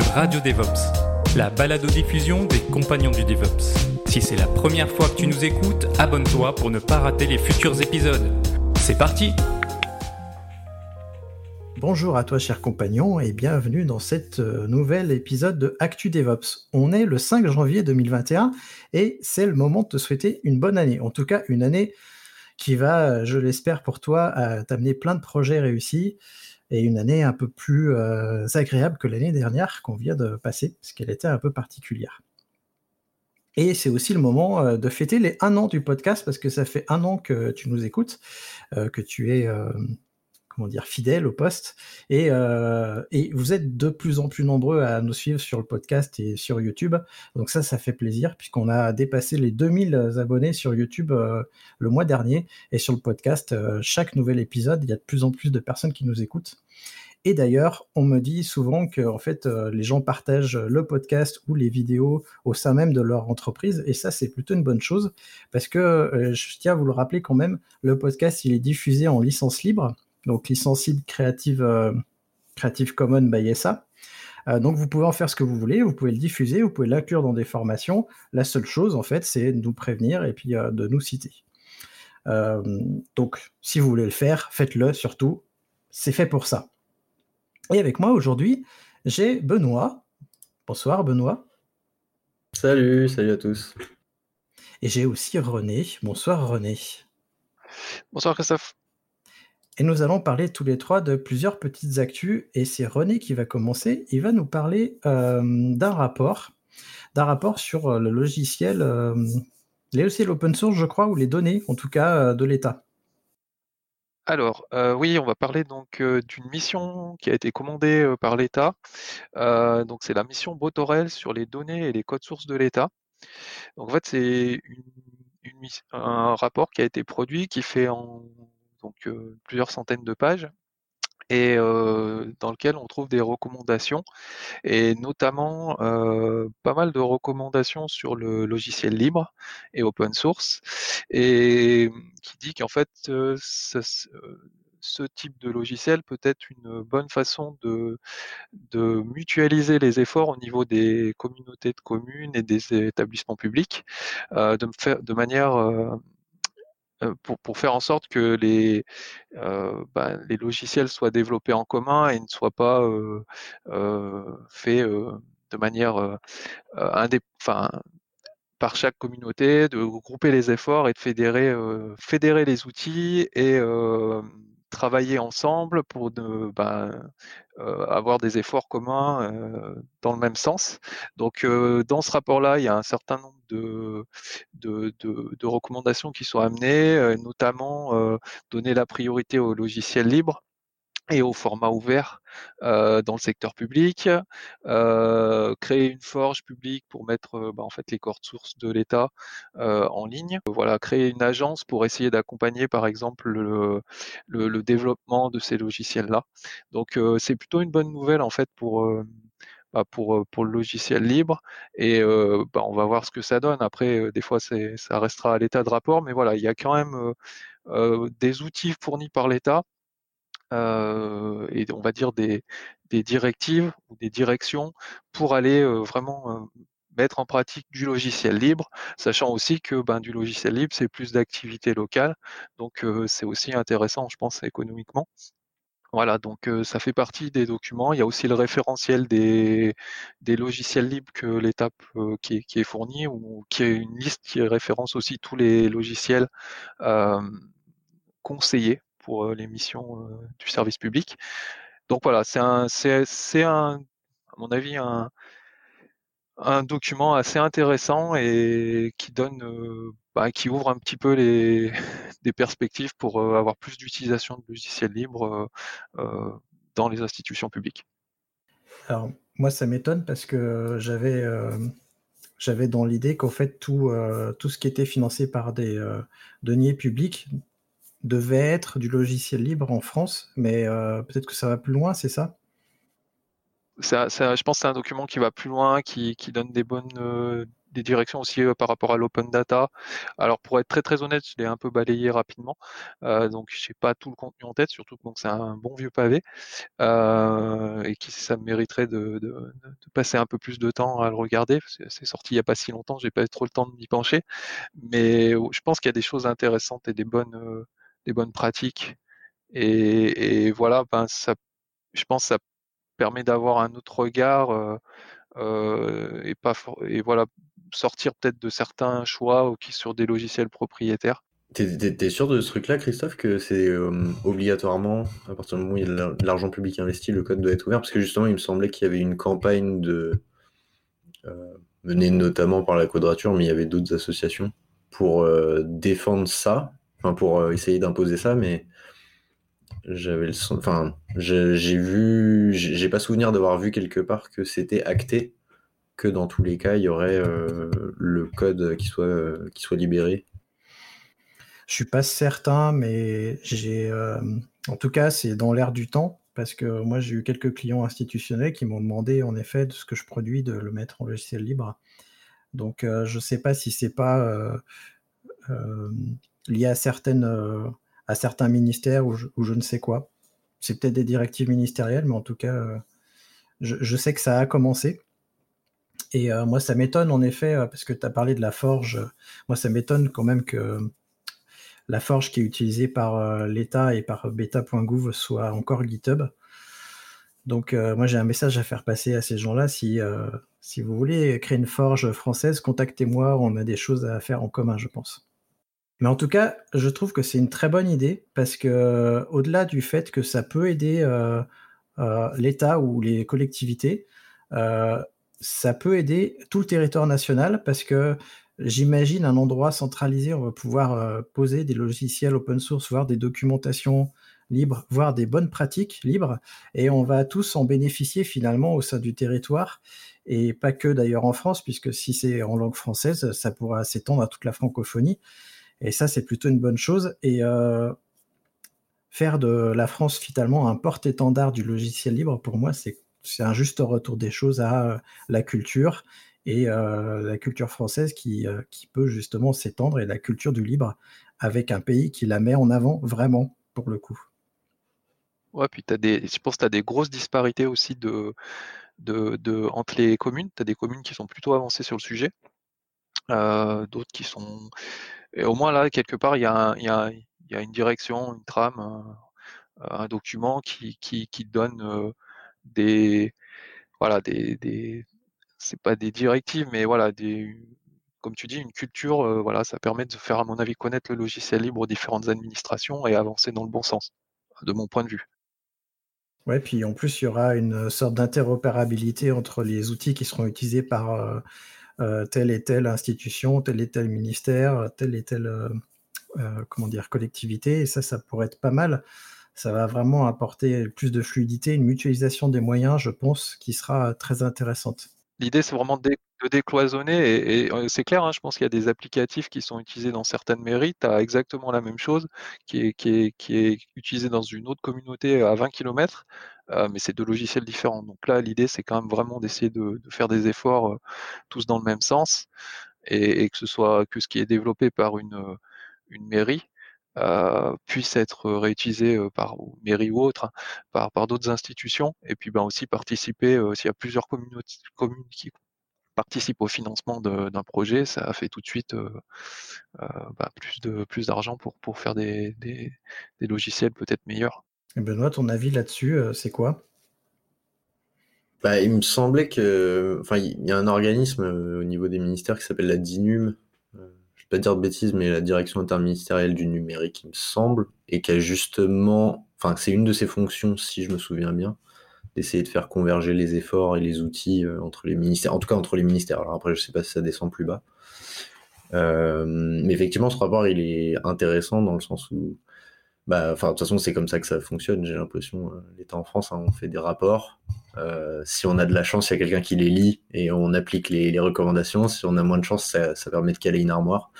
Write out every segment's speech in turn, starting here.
Radio DevOps, la balado-diffusion des compagnons du DevOps. Si c'est la première fois que tu nous écoutes, abonne-toi pour ne pas rater les futurs épisodes. C'est parti! Bonjour à toi, cher compagnon, et bienvenue dans cet euh, nouvel épisode de Actu DevOps. On est le 5 janvier 2021 et c'est le moment de te souhaiter une bonne année. En tout cas, une année qui va, je l'espère pour toi, t'amener plein de projets réussis et une année un peu plus euh, agréable que l'année dernière qu'on vient de passer, parce qu'elle était un peu particulière. Et c'est aussi le moment euh, de fêter les un an du podcast, parce que ça fait un an que tu nous écoutes, que tu es comment dire, fidèle au poste. Et, euh, et, vous êtes de plus en plus nombreux à nous suivre sur le podcast et sur YouTube. Donc ça, ça fait plaisir puisqu'on a dépassé les 2000 abonnés sur YouTube euh, le mois dernier. Et sur le podcast, euh, chaque nouvel épisode, il y a de plus en plus de personnes qui nous écoutent. Et d'ailleurs, on me dit souvent que en fait, les gens partagent le podcast ou les vidéos au sein même de leur entreprise. Et ça, c'est plutôt une bonne chose parce que je tiens à vous le rappeler quand même, le podcast, il est diffusé en licence libre donc licence Creative, euh, Creative Commons by SA. Euh, donc vous pouvez en faire ce que vous voulez, vous pouvez le diffuser, vous pouvez l'inclure dans des formations. La seule chose, en fait, c'est de nous prévenir et puis euh, de nous citer. donc, si vous voulez le faire, faites-le surtout. C'est fait pour ça. Et avec moi aujourd'hui, j'ai Benoît. Bonsoir Benoît. Salut, salut à tous. Et j'ai aussi René. Bonsoir René. Bonsoir Christophe. Et nous allons parler tous les trois de plusieurs petites actus. Et c'est René qui va commencer. Il va nous parler euh, d'un rapport, d'un rapport sur euh, le logiciel, euh, les logiciels open source, je crois, ou les données, en tout cas, de l'État. Alors, oui, on va parler donc d'une mission qui a été commandée par l'État. donc, c'est la mission Botorel sur les données et les codes sources de l'État. Donc, en fait, c'est un rapport qui a été produit qui fait en donc plusieurs centaines de pages et dans lequel on trouve des recommandations et notamment pas mal de recommandations sur le logiciel libre et open source et qui dit qu'en fait ce type de logiciel peut être une bonne façon de, mutualiser les efforts au niveau des communautés de communes et des établissements publics de manière euh, pour, faire en sorte que les, euh, bah, les logiciels soient développés en commun et ne soient pas euh, faits de manière enfin, par chaque communauté, de grouper les efforts et de fédérer, fédérer les outils et travailler ensemble pour ben, avoir des efforts communs dans le même sens. Donc, dans ce rapport-là, il y a un certain nombre de, de recommandations qui sont amenées, notamment donner la priorité aux logiciels libres et au format ouvert euh, dans le secteur public, euh, créer une forge publique pour mettre euh, bah, en fait les cordes sources de l'État en ligne, voilà, créer une agence pour essayer d'accompagner par exemple le, le, développement de ces logiciels-là. Donc c'est plutôt une bonne nouvelle en fait pour bah, pour, pour le logiciel libre et bah, on va voir ce que ça donne. Après, des fois, ça restera à l'état de rapport, mais voilà, il y a quand même des outils fournis par l'État euh, et on va dire des, directives ou des directions pour aller euh, vraiment euh, mettre en pratique du logiciel libre, sachant aussi que ben, du logiciel libre, c'est plus d'activités locales, donc c'est aussi intéressant, je pense, économiquement. Voilà, donc ça fait partie des documents. Il y a aussi le référentiel des, logiciels libres que l'étape qui, est fourni, ou qui est une liste qui référence aussi tous les logiciels conseillés pour les missions du service public. Donc voilà, c'est un, c'est, un, à mon avis, un, document assez intéressant et qui donne, bah, qui ouvre un petit peu les des perspectives pour avoir plus d'utilisation de logiciels libres dans les institutions publiques. Alors moi, ça m'étonne parce que j'avais j'avais dans l'idée qu'en fait tout tout ce qui était financé par des deniers publics devait être du logiciel libre en France, mais peut-être que ça va plus loin, c'est ça? Je pense que c'est un document qui va plus loin, qui, donne des bonnes euh, des directions aussi euh, par rapport à l'open data. Alors pour être très très honnête, je l'ai un peu balayé rapidement, euh, donc je n'ai pas tout le contenu en tête, surtout que c'est un bon vieux pavé et qui ça mériterait de, passer un peu plus de temps à le regarder. C'est sorti il n'y a pas si longtemps, j'ai pas trop le temps de m'y pencher, mais je pense qu'il y a des choses intéressantes et des bonnes des bonnes pratiques. Et, voilà, ben ça, je pense que ça permet d'avoir un autre regard euh, euh, et pas et voilà sortir peut-être de certains choix qui sur des logiciels propriétaires. T'es sûr de ce truc-là, Christophe, que c'est euh, obligatoirement, à partir du moment où il y a de l'argent public investi, le code doit être ouvert? Parce que justement, il me semblait qu'il y avait une campagne de menée notamment par la Quadrature, mais il y avait d'autres associations pour défendre ça, enfin pour essayer d'imposer ça, mais j'avais le enfin, j'ai vu, j'ai pas souvenir d'avoir vu quelque part que c'était acté que dans tous les cas il y aurait euh, le code qui soit qui soit libéré. Je suis pas certain, mais j'ai, euh, en tout cas, c'est dans l'air du temps parce que moi j'ai eu quelques clients institutionnels qui m'ont demandé en effet de ce que je produis de le mettre en logiciel libre. Donc euh, je sais pas si c'est pas lié à certaines à certains ministères ou je, ne sais quoi. C'est peut-être des directives ministérielles, mais en tout cas, euh, je, sais que ça a commencé. Et euh, moi, ça m'étonne en effet, euh, parce que tu as parlé de la forge. Moi, ça m'étonne quand même que la forge qui est utilisée par l'État et par beta.gouv soit encore GitHub. Donc, moi, j'ai un message à faire passer à ces gens-là. Si, si vous voulez créer une forge française, contactez-moi. On a des choses à faire en commun, je pense. Mais en tout cas, je trouve que c'est une très bonne idée parce que au-delà du fait que ça peut aider euh, euh, l'État ou les collectivités, euh, ça peut aider tout le territoire national parce que j'imagine un endroit centralisé, on va pouvoir poser des logiciels open source, voir des documentations libres, voir des bonnes pratiques libres, et on va tous en bénéficier finalement au sein du territoire, et pas que d'ailleurs en France, puisque si c'est en langue française, ça pourra s'étendre à toute la francophonie. Et ça, c'est plutôt une bonne chose. Et euh, faire de la France finalement un porte-étendard du logiciel libre, pour moi, c'est un juste retour des choses à euh, la culture et euh, la culture française qui, peut justement s'étendre et la culture du libre avec un pays qui la met en avant vraiment pour le coup. Ouais, puis as des, je pense que tu as des grosses disparités aussi de entre les communes. Tu as des communes qui sont plutôt avancées sur le sujet, d'autres qui sont et au moins là, quelque part, il y a, une direction, une trame, un, document qui, donne euh, des, voilà, des, des c'est pas des directives, mais voilà, des, comme tu dis, une culture, euh, voilà, ça permet de faire, à mon avis, connaître le logiciel libre aux différentes administrations et avancer dans le bon sens, de mon point de vue. Ouais, puis en plus, il y aura une sorte d'interopérabilité entre les outils qui seront utilisés par euh, euh, telle et telle institution, tel et tel ministère, telle et telle euh, euh, collectivité. Et ça, ça pourrait être pas mal. Ça va vraiment apporter plus de fluidité, une mutualisation des moyens, je pense, qui sera très intéressante. L'idée, c'est vraiment de, décloisonner et, c'est clair, hein, je pense qu'il y a des applicatifs qui sont utilisés dans certaines mairies. Tu as exactement la même chose qui est, utilisée dans une autre communauté à 20 km. Euh, mais c'est deux logiciels différents. Donc là, l'idée, c'est quand même vraiment d'essayer de, faire des efforts euh, tous dans le même sens et, que ce soit que ce qui est développé par euh, une mairie puisse être réutilisé par une mairie ou autre, par, par d'autres institutions, et puis ben, aussi participer, s'il y a plusieurs communes qui participent au financement d'un projet, ça fait tout de suite ben, plus de plus d'argent pour, pour faire des, des logiciels peut-être meilleurs. Benoît, ton avis là-dessus, euh, c'est quoi? Bah, il me semblait que, enfin, il y a un organisme euh, au niveau des ministères qui s'appelle la DINUM. je euh, je vais pas dire de bêtises, mais la Direction interministérielle du numérique, il me semble, et qui a justement, enfin, c'est une de ses fonctions, si je me souviens bien, d'essayer de faire converger les efforts et les outils entre les ministères, en tout cas entre les ministères. Alors après, je sais pas si ça descend plus bas. mais effectivement, ce rapport, il est intéressant dans le sens où bah, enfin, de toute façon, c'est comme ça que ça fonctionne, j'ai l'impression. Euh, L'État en France, hein, on fait des rapports. Euh, si on a de la chance, il y a quelqu'un qui les lit et on applique les, recommandations. Si on a moins de chance, ça, permet de caler une armoire.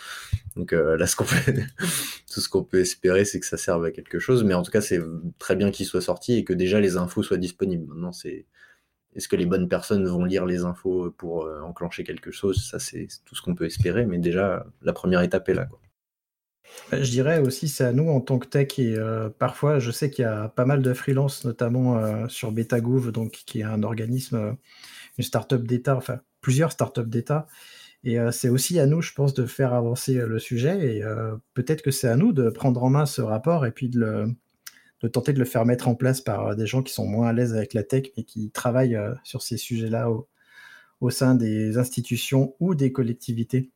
Donc euh, là, ce qu'on peut, tout ce qu'on peut espérer, c'est que ça serve à quelque chose. Mais en tout cas, c'est très bien qu'il soit sorti et que déjà les infos soient disponibles. Maintenant, c'est est-ce que les bonnes personnes vont lire les infos pour enclencher quelque chose? Ça, c'est tout ce qu'on peut espérer. Mais déjà, la première étape est là. Quoi. Je dirais aussi, c'est à nous en tant que tech et euh, parfois, je sais qu'il y a pas mal de freelance, notamment euh, sur Betagouv, donc qui est un organisme, euh, une startup d'État, enfin plusieurs startups d'État. Et c'est aussi à nous, je pense, de faire avancer le sujet. Et peut-être que c'est à nous de prendre en main ce rapport et puis de, le, de, tenter de le faire mettre en place par des gens qui sont moins à l'aise avec la tech, mais qui travaillent sur ces sujets-là au sein des institutions ou des collectivités.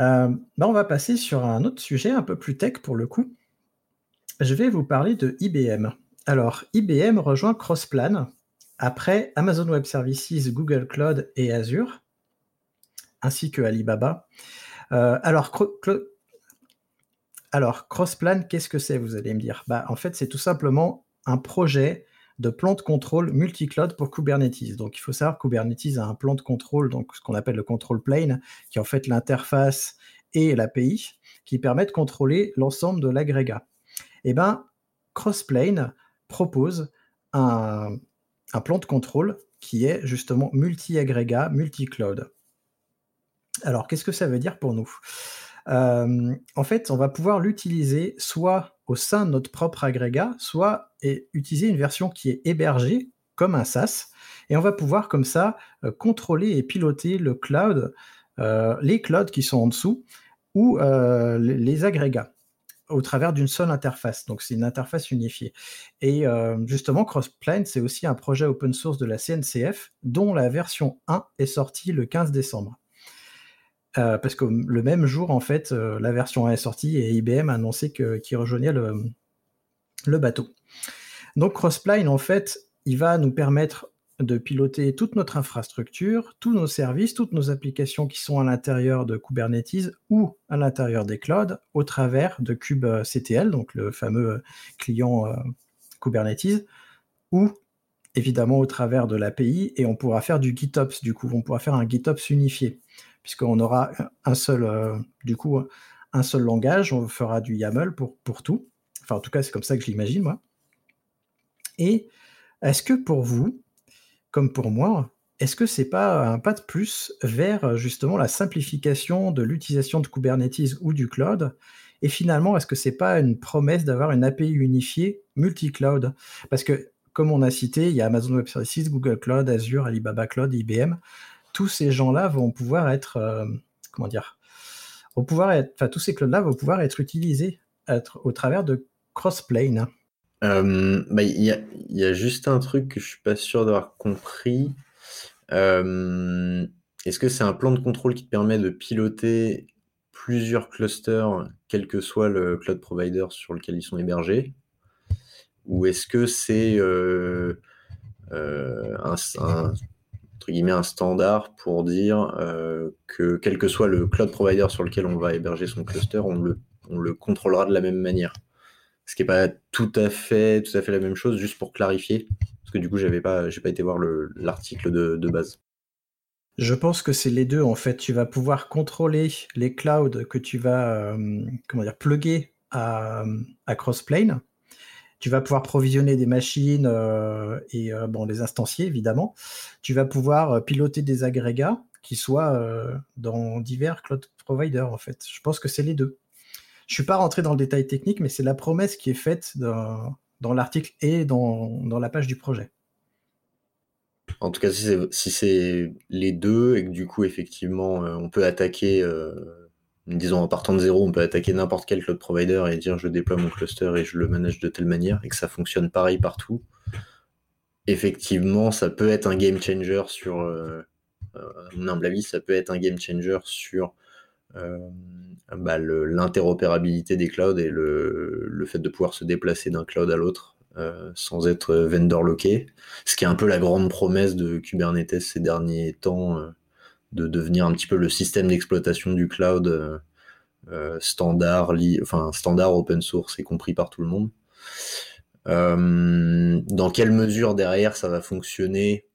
Euh, ben, on va passer sur un autre sujet un peu plus tech pour le coup. Je vais vous parler de IBM. Alors, IBM rejoint Crossplan après Amazon Web Services, Google Cloud et Azure, ainsi que Alibaba. Euh, alors, alors, Crossplan, qu'est-ce que c'est, vous allez me dire? Bah, En fait, c'est tout simplement un projet de plan de contrôle multi-cloud pour Kubernetes. Donc, il faut savoir que Kubernetes a un plan de contrôle, donc ce qu'on appelle le control plane, qui est en fait l'interface et l'API qui permet de contrôler l'ensemble de l'agrégat. Et eh bien, Crossplane propose un, plan de contrôle qui est justement multi-agrégat, multi-cloud. Alors, qu'est-ce que ça veut dire pour nous? Euh, En fait, on va pouvoir l'utiliser soit au sein de notre propre agrégat, soit utiliser une version qui est hébergée comme un SaaS. Et on va pouvoir comme ça euh, contrôler et piloter le cloud, euh, les clouds qui sont en dessous ou euh, les agrégats au travers d'une seule interface. Donc c'est une interface unifiée. Et justement, Crossplane, c'est aussi un projet open source de la CNCF dont la version 1 est sortie le 15 décembre. Euh, parce que le même jour, en fait, euh, la version 1 est sortie et IBM a annoncé qu'il rejoignait le, bateau. Donc Crossplane, en fait, il va nous permettre de piloter toute notre infrastructure, tous nos services, toutes nos applications qui sont à l'intérieur de Kubernetes ou à l'intérieur des clouds au travers de kubectl, donc le fameux client euh, Kubernetes, ou évidemment au travers de l'API, et on pourra faire du GitOps, du coup, on pourra faire un GitOps unifié puisqu'on aura un seul, euh, du coup, un seul langage, on fera du YAML pour, tout. Enfin, en tout cas, c'est comme ça que je l'imagine, moi. Et est-ce que pour vous, comme pour moi, est-ce que c'est pas un pas de plus vers justement la simplification de l'utilisation de Kubernetes ou du cloud? Et finalement, est-ce que c'est pas une promesse d'avoir une API unifiée multi-cloud? Parce que, comme on a cité, il y a Amazon Web Services, Google Cloud, Azure, Alibaba Cloud, IBM tous ces gens-là vont pouvoir être, euh, comment dire, vont pouvoir être, tous ces clouds-là vont pouvoir être utilisés au travers de Crossplane. Euh, bah, il y, a, juste un truc que je suis pas sûr d'avoir compris. Euh, est-ce que c'est un plan de contrôle qui permet de piloter plusieurs clusters, quel que soit le cloud provider sur lequel ils sont hébergés? Ou est-ce que c'est un, un standard pour dire euh, que quel que soit le cloud provider sur lequel on va héberger son cluster, on le, on le contrôlera de la même manière. Ce qui n'est pas tout à fait la même chose, juste pour clarifier, parce que du coup, j'avais pas, pas été voir l'article de, de base. Je pense que c'est les deux en fait. Tu vas pouvoir contrôler les clouds que tu vas euh, comment dire plugger à, à Crossplane tu vas pouvoir provisionner des machines euh, et euh, bon, les instancier évidemment. Tu vas pouvoir euh, piloter des agrégats qui soient dans divers cloud providers en fait. Je pense que c'est les deux. Je suis pas rentré dans le détail technique, mais c'est la promesse qui est faite dans, dans l'article et dans, dans, la page du projet. En tout cas, si c'est les deux et que du coup, effectivement, on peut attaquer disons en partant de zéro, on peut attaquer n'importe quel cloud provider et dire je déploie mon cluster et je le manage de telle manière et que ça fonctionne pareil partout. Effectivement, ça peut être un game changer sur, euh, euh, mon humble ça peut être un game changer sur euh, bah, l'interopérabilité des clouds et le, fait de pouvoir se déplacer d'un cloud à l'autre sans être vendor locké. Ce qui est un peu la grande promesse de Kubernetes ces derniers temps, de devenir un petit peu le système d'exploitation du cloud standard, enfin standard open source et compris par tout le monde. dans quelle mesure derrière ça va fonctionner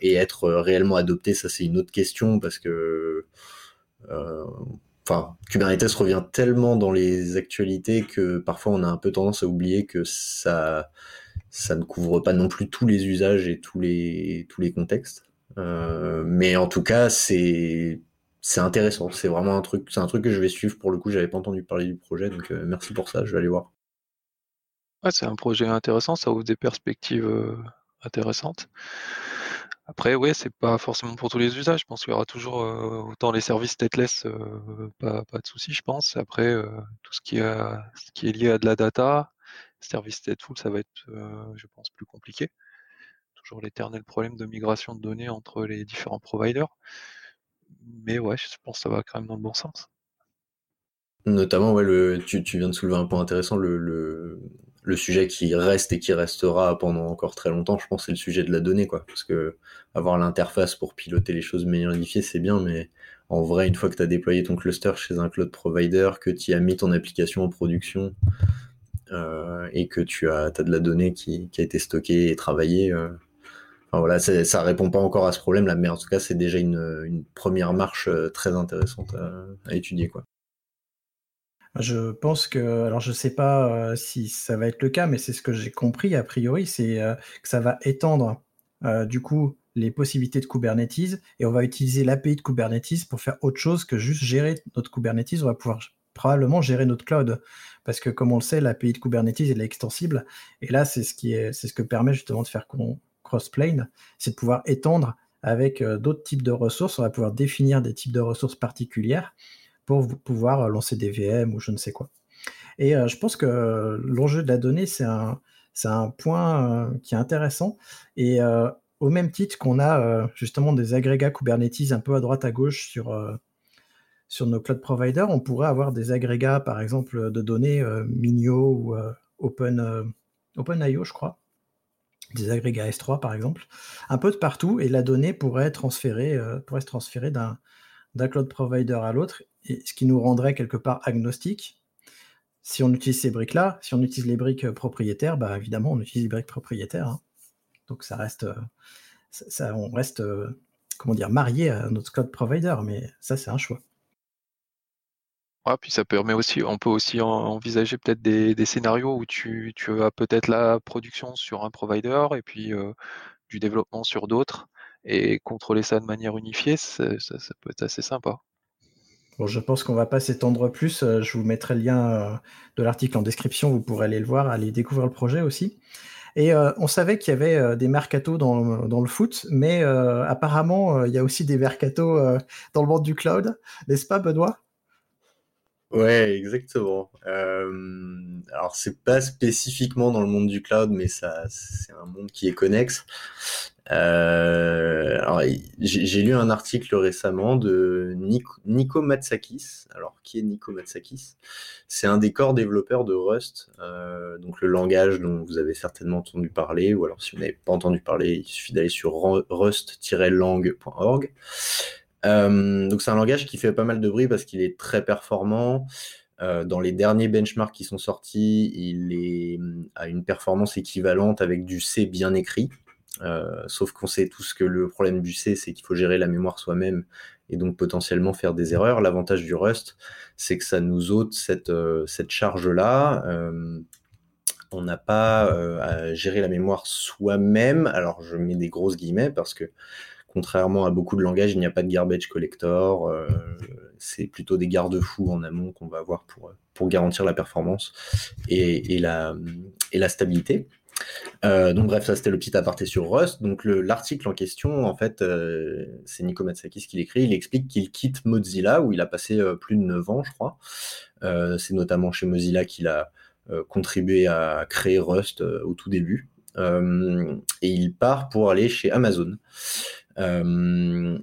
et être réellement adopté, ça c'est une autre question parce que enfin, Kubernetes revient tellement dans les actualités que parfois on a un peu tendance à oublier que ça, ça ne couvre pas non plus tous les usages et tous les, tous les contextes. Euh, mais en tout cas, c'est, c'est intéressant. C'est vraiment un truc, c'est un truc que je vais suivre. Pour le coup, j'avais pas entendu parler du projet, donc euh, merci pour ça. Je vais aller voir. Ouais, c'est un projet intéressant. Ça ouvre des perspectives euh, intéressantes. Après, ouais, c'est pas forcément pour tous les usages. Je pense qu'il y aura toujours autant les services stateless, pas, pas, de souci, je pense. Après, tout ce qui, est, ce qui est lié à de la data, service stateful, ça va être, je pense, plus compliqué. Toujours l'éternel problème de migration de données entre les différents providers. Mais ouais, je pense que ça va quand même dans le bon sens. Notamment, ouais, tu, viens de soulever un point intéressant, le, sujet qui reste et qui restera pendant encore très longtemps, je pense, c'est le sujet de la donnée, quoi. Parce que avoir l'interface pour piloter les choses meilleures unifiées, c'est bien, mais en vrai, une fois que tu as déployé ton cluster chez un cloud provider, que tu as mis ton application en production euh, et que tu as, de la donnée qui, qui, a été stockée et travaillée, euh, enfin, voilà, ça répond pas encore à ce problème-là, mais en tout cas, c'est déjà une, première marche euh, très intéressante à, étudier, quoi. Je pense que, alors je sais pas euh, si ça va être le cas, mais c'est ce que j'ai compris a priori, c'est euh, que ça va étendre du coup les possibilités de Kubernetes et on va utiliser l'API de Kubernetes pour faire autre chose que juste gérer notre Kubernetes. On va pouvoir probablement gérer notre cloud parce que comme on le sait, l'API de Kubernetes elle est extensible et là c'est ce qui est, c'est ce que permet justement de faire c'est de pouvoir étendre avec d'autres types de ressources. On va pouvoir définir des types de ressources particulières pour pouvoir lancer des VM ou je ne sais quoi. Et euh, je pense que l'enjeu de la donnée, c'est un, point euh, qui est intéressant. Et euh, au même titre qu'on a justement des agrégats Kubernetes un peu à droite à gauche sur, sur nos cloud providers, on pourrait avoir des agrégats, par exemple, de données Minio ou Open, OpenIO, je crois, des agrégats S3 par exemple, un peu de partout, et la donnée pourrait, pourrait se transférer d'un cloud provider à l'autre ce qui nous rendrait quelque part agnostique. Si on utilise ces briques-là, si on utilise les briques euh, propriétaires, bah évidemment on utilise les briques propriétaires. Hein. Donc ça reste, euh, ça, on reste, euh, comment marié à notre cloud provider, mais ça c'est un choix. Ouais, puis ça permet aussi, on peut aussi envisager peut-être des, scénarios où tu, as peut-être la production sur un provider et puis du développement sur d'autres et contrôler ça de manière unifiée, ça, peut être assez sympa. Bon, je pense qu'on va pas s'étendre plus. Euh, je vous mettrai le lien euh, de l'article en description. Vous pourrez aller le voir, aller découvrir le projet aussi. Et euh, on savait qu'il y avait des mercatos dans, dans, le foot, mais apparemment, il y a aussi des mercatos dans le monde du cloud, n'est-ce pas, Benoît? Ouais, exactement. Euh, alors, c'est pas spécifiquement dans le monde du cloud, mais ça, c'est un monde qui est connexe. Euh, alors, j'ai lu un article récemment de Nico, Matsakis. Alors, qui est Nico Matsakis? C'est un des corps développeurs de Rust, euh, donc le langage dont vous avez certainement entendu parler, ou alors si vous n'avez pas entendu parler, il suffit d'aller sur rust-lang.org. Euh, donc c'est un langage qui fait pas mal de bruit parce qu'il est très performant. Euh, dans les derniers benchmarks qui sont sortis, il est à une performance équivalente avec du C bien écrit. Euh, sauf qu'on sait tous que le problème du C, c'est qu'il faut gérer la mémoire soi-même et donc potentiellement faire des erreurs. L'avantage du Rust, c'est que ça nous ôte cette, cette charge-là. on n'a pas à gérer la mémoire soi-même. Alors je mets des grosses guillemets parce que contrairement à beaucoup de langages, il n'y a pas de garbage collector. Euh, c'est plutôt des garde-fous en amont qu'on va avoir pour, garantir la performance et, et, la, et la stabilité. Euh, donc bref, ça c'était le petit aparté sur Rust. Donc l'article en question, en fait, euh, c'est Nico Matsakis qui l'écrit. Il explique qu'il quitte Mozilla où il a passé plus de 9 ans, je crois. c'est notamment chez Mozilla qu'il a contribué à créer Rust au tout début. et il part pour aller chez Amazon. Euh,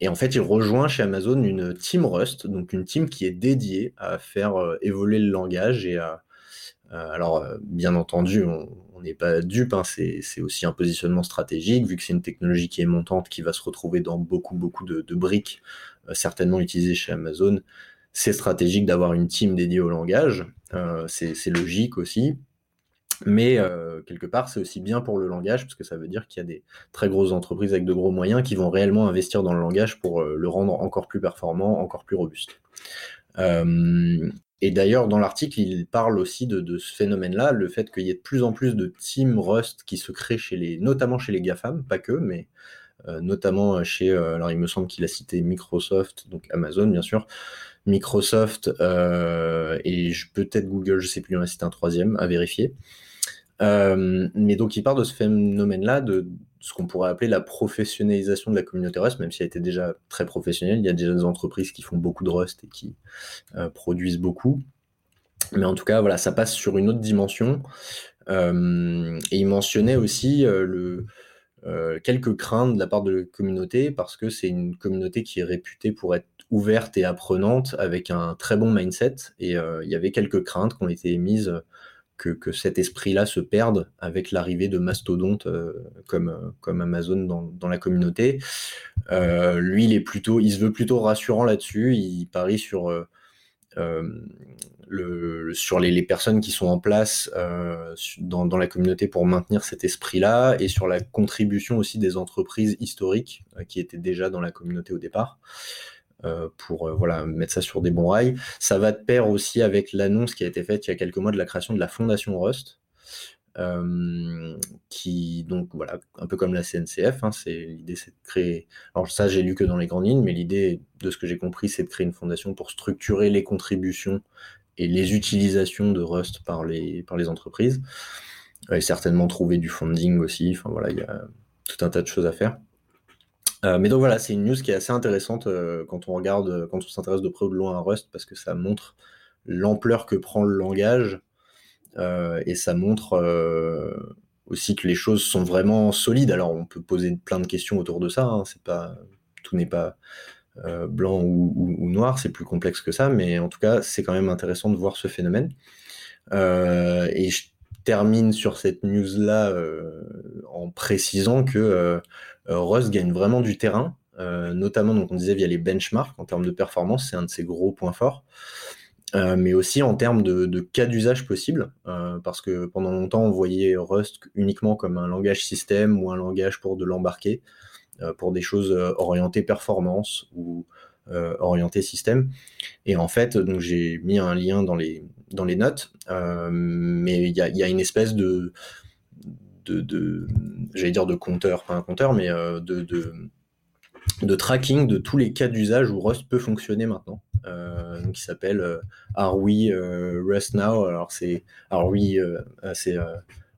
et en fait, il rejoint chez Amazon une team Rust, donc une team qui est dédiée à faire euh, évoluer le langage et à, alors, bien entendu, on n'est pas dupe, hein, c'est aussi un positionnement stratégique, vu que c'est une technologie qui est montante, qui va se retrouver dans beaucoup, beaucoup de, briques, certainement utilisées chez Amazon. C'est stratégique d'avoir une team dédiée au langage, c'est logique aussi. Mais euh, quelque part, c'est aussi bien pour le langage, parce que ça veut dire qu'il y a des très grosses entreprises avec de gros moyens qui vont réellement investir dans le langage pour euh, le rendre encore plus performant, encore plus robuste. Euh, et d'ailleurs, dans l'article, il parle aussi de, ce phénomène-là, le fait qu'il y ait de plus en plus de teams Rust qui se créent chez les, notamment chez les GAFAM, pas que, mais notamment chez, alors il me semble qu'il a cité Microsoft, donc Amazon bien sûr, Microsoft et peut-être Google, je sais plus, il en a cité un troisième à vérifier. Euh, mais donc il part de ce phénomène-là, de ce qu'on pourrait appeler la professionnalisation de la communauté Rust, même si elle était déjà très professionnelle. Il y a déjà des entreprises qui font beaucoup de Rust et qui euh, produisent beaucoup. Mais en tout cas, voilà, ça passe sur une autre dimension. Euh, et il mentionnait aussi quelques craintes de la part de la communauté, parce que c'est une communauté qui est réputée pour être ouverte et apprenante, avec un très bon mindset. Et il y avait quelques craintes qui ont été émises que, cet esprit-là se perde avec l'arrivée de mastodontes euh, comme, comme Amazon dans, la communauté. Euh, lui, il est plutôt, il se veut plutôt rassurant là-dessus. Il parie sur euh, le, sur les, personnes qui sont en place dans, la communauté pour maintenir cet esprit-là et sur la contribution aussi des entreprises historiques qui étaient déjà dans la communauté au départ. Euh, pour euh, voilà, mettre ça sur des bons rails. Ça va de pair aussi avec l'annonce qui a été faite il y a quelques mois de la création de la fondation Rust. Euh, qui donc voilà un peu comme la CNCF hein, c'est l'idée c'est de créer alors ça j'ai lu que dans les grandes lignes mais l'idée de ce que j'ai compris c'est de créer une fondation pour structurer les contributions et les utilisations de Rust par les par les entreprises et certainement trouver du funding aussi enfin voilà il y a tout un tas de choses à faire euh, mais donc voilà, c'est une news qui est assez intéressante euh, quand on regarde, euh, quand on s'intéresse de près ou de loin à Rust, parce que ça montre l'ampleur que prend le langage et ça montre aussi que les choses sont vraiment solides. Alors on peut poser plein de questions autour de ça, hein, c'est pas, tout n'est pas blanc ou, noir, c'est plus complexe que ça, mais en tout cas c'est quand même intéressant de voir ce phénomène. et je termine sur cette news-là en précisant que Rust gagne vraiment du terrain, euh, notamment, donc on disait via les benchmarks en termes de performance, c'est un de ses gros points forts. Euh, mais aussi en termes de, cas d'usage possibles, parce que pendant longtemps on voyait Rust uniquement comme un langage système ou un langage pour de l'embarquer, pour des choses orientées performance ou orientées système. Et en fait, j'ai mis un lien dans les notes, mais il y a, une espèce de, de, j'allais dire de compteur, pas un compteur, mais euh, de, de, tracking de tous les cas d'usage où Rust peut fonctionner maintenant. Euh, qui s'appelle euh, Are We Rust Now Alors c'est Are We, c'est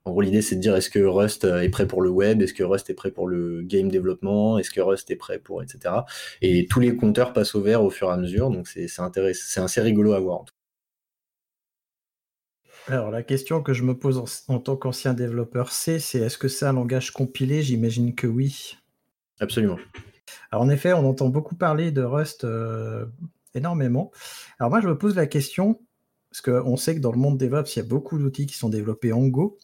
en gros, l'idée, c'est de dire est-ce que Rust est prêt pour le web, est-ce que Rust est prêt pour le game développement, est-ce que Rust est prêt pour, etc. Et tous les compteurs passent au vert au fur et à mesure, donc c'est assez rigolo à voir. Alors, la question que je me pose en, tant qu'ancien développeur C, c'est est-ce que c'est un langage compilé? J'imagine que oui. Absolument. Alors, en effet, on entend beaucoup parler de Rust euh, énormément. Alors, moi, je me pose la question, parce qu'on sait que dans le monde DevOps, il y a beaucoup d'outils qui sont développés en Go.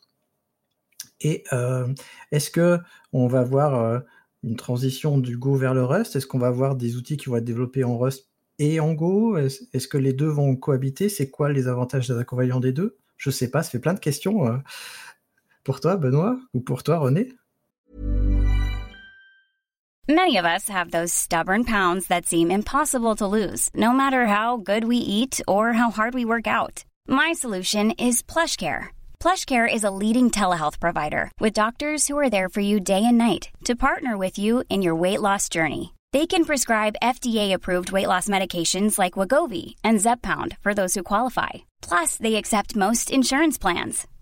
Et euh, est-ce que on va voir euh, une transition du Go vers le Rust? Est-ce qu'on va voir des outils qui vont être développés en Rust et en Go? Est-ce que les deux vont cohabiter? C'est quoi les avantages et les inconvénients des deux? Je sais pas, ça fait plein de questions. Euh, pour toi, Benoît, ou pour toi, René Many of us have those stubborn pounds that seem impossible to lose, no matter how good we eat or how hard we work out. My solution is PlushCare. PlushCare is a leading telehealth provider with doctors who are there for you day and night to partner with you in your weight loss journey. They can prescribe FDA-approved weight loss medications like Wagovi and Zepbound for those who qualify. Plus, they accept most insurance plans.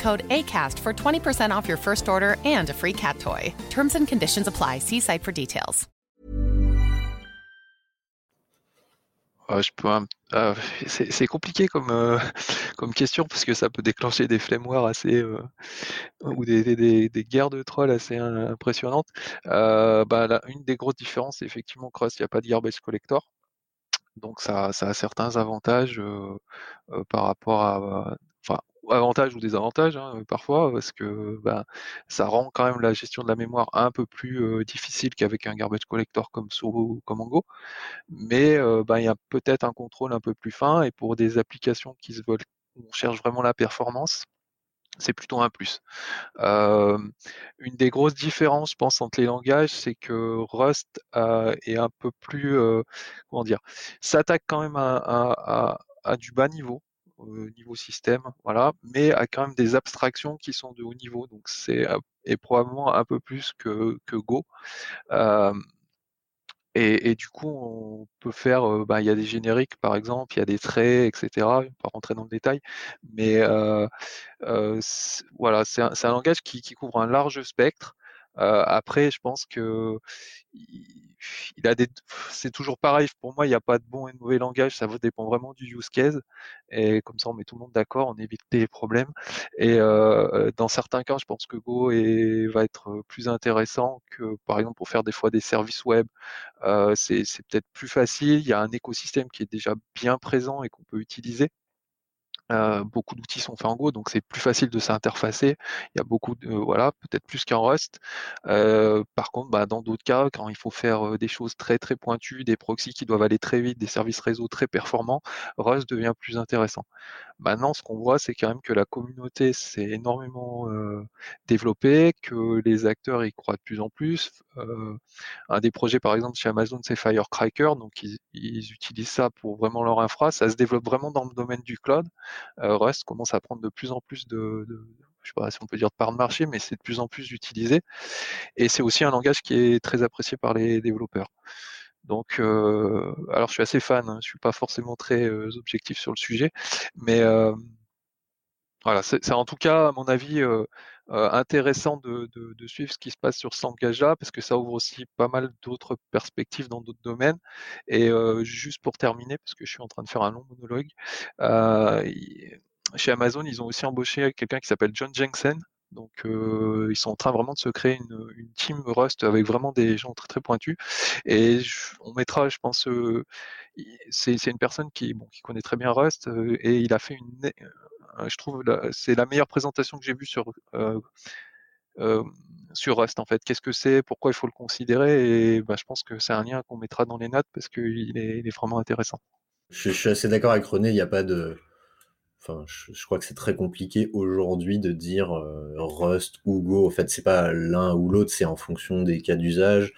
code ACAST for 20% off your first order and a free cat toy. Terms and conditions apply. See site for details. Je peux, euh, c'est compliqué comme, euh, comme question parce que ça peut déclencher des flemmoirs assez euh, ou des, des, des, des guerres de trolls assez impressionnantes. Euh, bah, la- une des grosses différences, c'est effectivement Rust, il n'y a pas de garbage collector. Donc ça, ça a certains avantages euh, euh, par rapport à, avantages ou désavantages hein, parfois, parce que bah, ça rend quand même la gestion de la mémoire un peu plus euh, difficile qu'avec un garbage collector comme Soro ou comme Ango. Mais euh, bah, il y a peut-être un contrôle un peu plus fin, et pour des applications qui se veulent, où on cherche vraiment la performance, c'est plutôt un plus. Euh, une des grosses différences, je pense, entre les langages, c'est que Rust euh, est un peu plus, euh, comment dire, s'attaque quand même à, du bas niveau, euh, niveau système, voilà, mais a quand même des abstractions qui sont de haut niveau, donc c'est euh, probablement un peu plus que, que Go. Euh, et, et du coup, on peut faire, euh, bah, il y a des génériques par exemple, il y a des traits, etc. Je ne vais pas rentrer dans le détail, mais euh, euh, voilà, c'est un, un langage qui, couvre un large spectre. Euh, après, je pense que il c'est toujours pareil. Pour moi, il n'y a pas de bon et de mauvais langage. Ça dépend vraiment du use case. Et comme ça, on met tout le monde d'accord, on évite les problèmes. Et dans certains cas, je pense que Go est, va être plus intéressant que, par exemple, pour faire des fois des services web. C'est peut-être plus facile. Il y a un écosystème qui est déjà bien présent et qu'on peut utiliser. Beaucoup d'outils sont faits en Go, donc c'est plus facile de s'interfacer. Il y a beaucoup de, voilà, peut-être plus qu'en Rust. Euh, par contre, bah, dans d'autres cas, quand il faut faire des choses très très pointues, des proxys qui doivent aller très vite, des services réseau très performants, Rust devient plus intéressant. Maintenant, ce qu'on voit, c'est quand même que la communauté s'est énormément développée, que les acteurs y croient de plus en plus. Un des projets, par exemple, chez Amazon, c'est Firecracker, donc ils, ils utilisent ça pour vraiment leur infra. Ça se développe vraiment dans le domaine du cloud. Euh, Rust commence à prendre de plus en plus de, de je sais pas si on peut dire de part de marché, mais c'est de plus en plus utilisé. Et c'est aussi un langage qui est très apprécié par les développeurs. Donc, euh, alors je suis assez fan, hein, je suis pas forcément très euh, objectif sur le sujet, mais voilà, c'est en tout cas, à mon avis, intéressant de, suivre ce qui se passe sur langage-là, parce que ça ouvre aussi pas mal d'autres perspectives dans d'autres domaines. Et euh, juste pour terminer, parce que je suis en train de faire un long monologue, euh, chez Amazon, ils ont aussi embauché quelqu'un qui s'appelle John Jensen. Donc, ils sont en train vraiment de se créer une, team Rust avec vraiment des gens très très pointus. Et on mettra, je pense, c'est une personne qui, connaît très bien Rust et il a fait une, je trouve, c'est la meilleure présentation que j'ai vue sur sur Rust en fait. Qu'est-ce que c'est, pourquoi il faut le considérer? Et bah, je pense que c'est un lien qu'on mettra dans les notes parce qu'il est, il est vraiment intéressant. Je, je suis assez d'accord avec René, il n'y a pas de. Enfin, je, je crois que c'est très compliqué aujourd'hui de dire euh, Rust ou Go. En fait, c'est pas l'un ou l'autre, c'est en fonction des cas d'usage.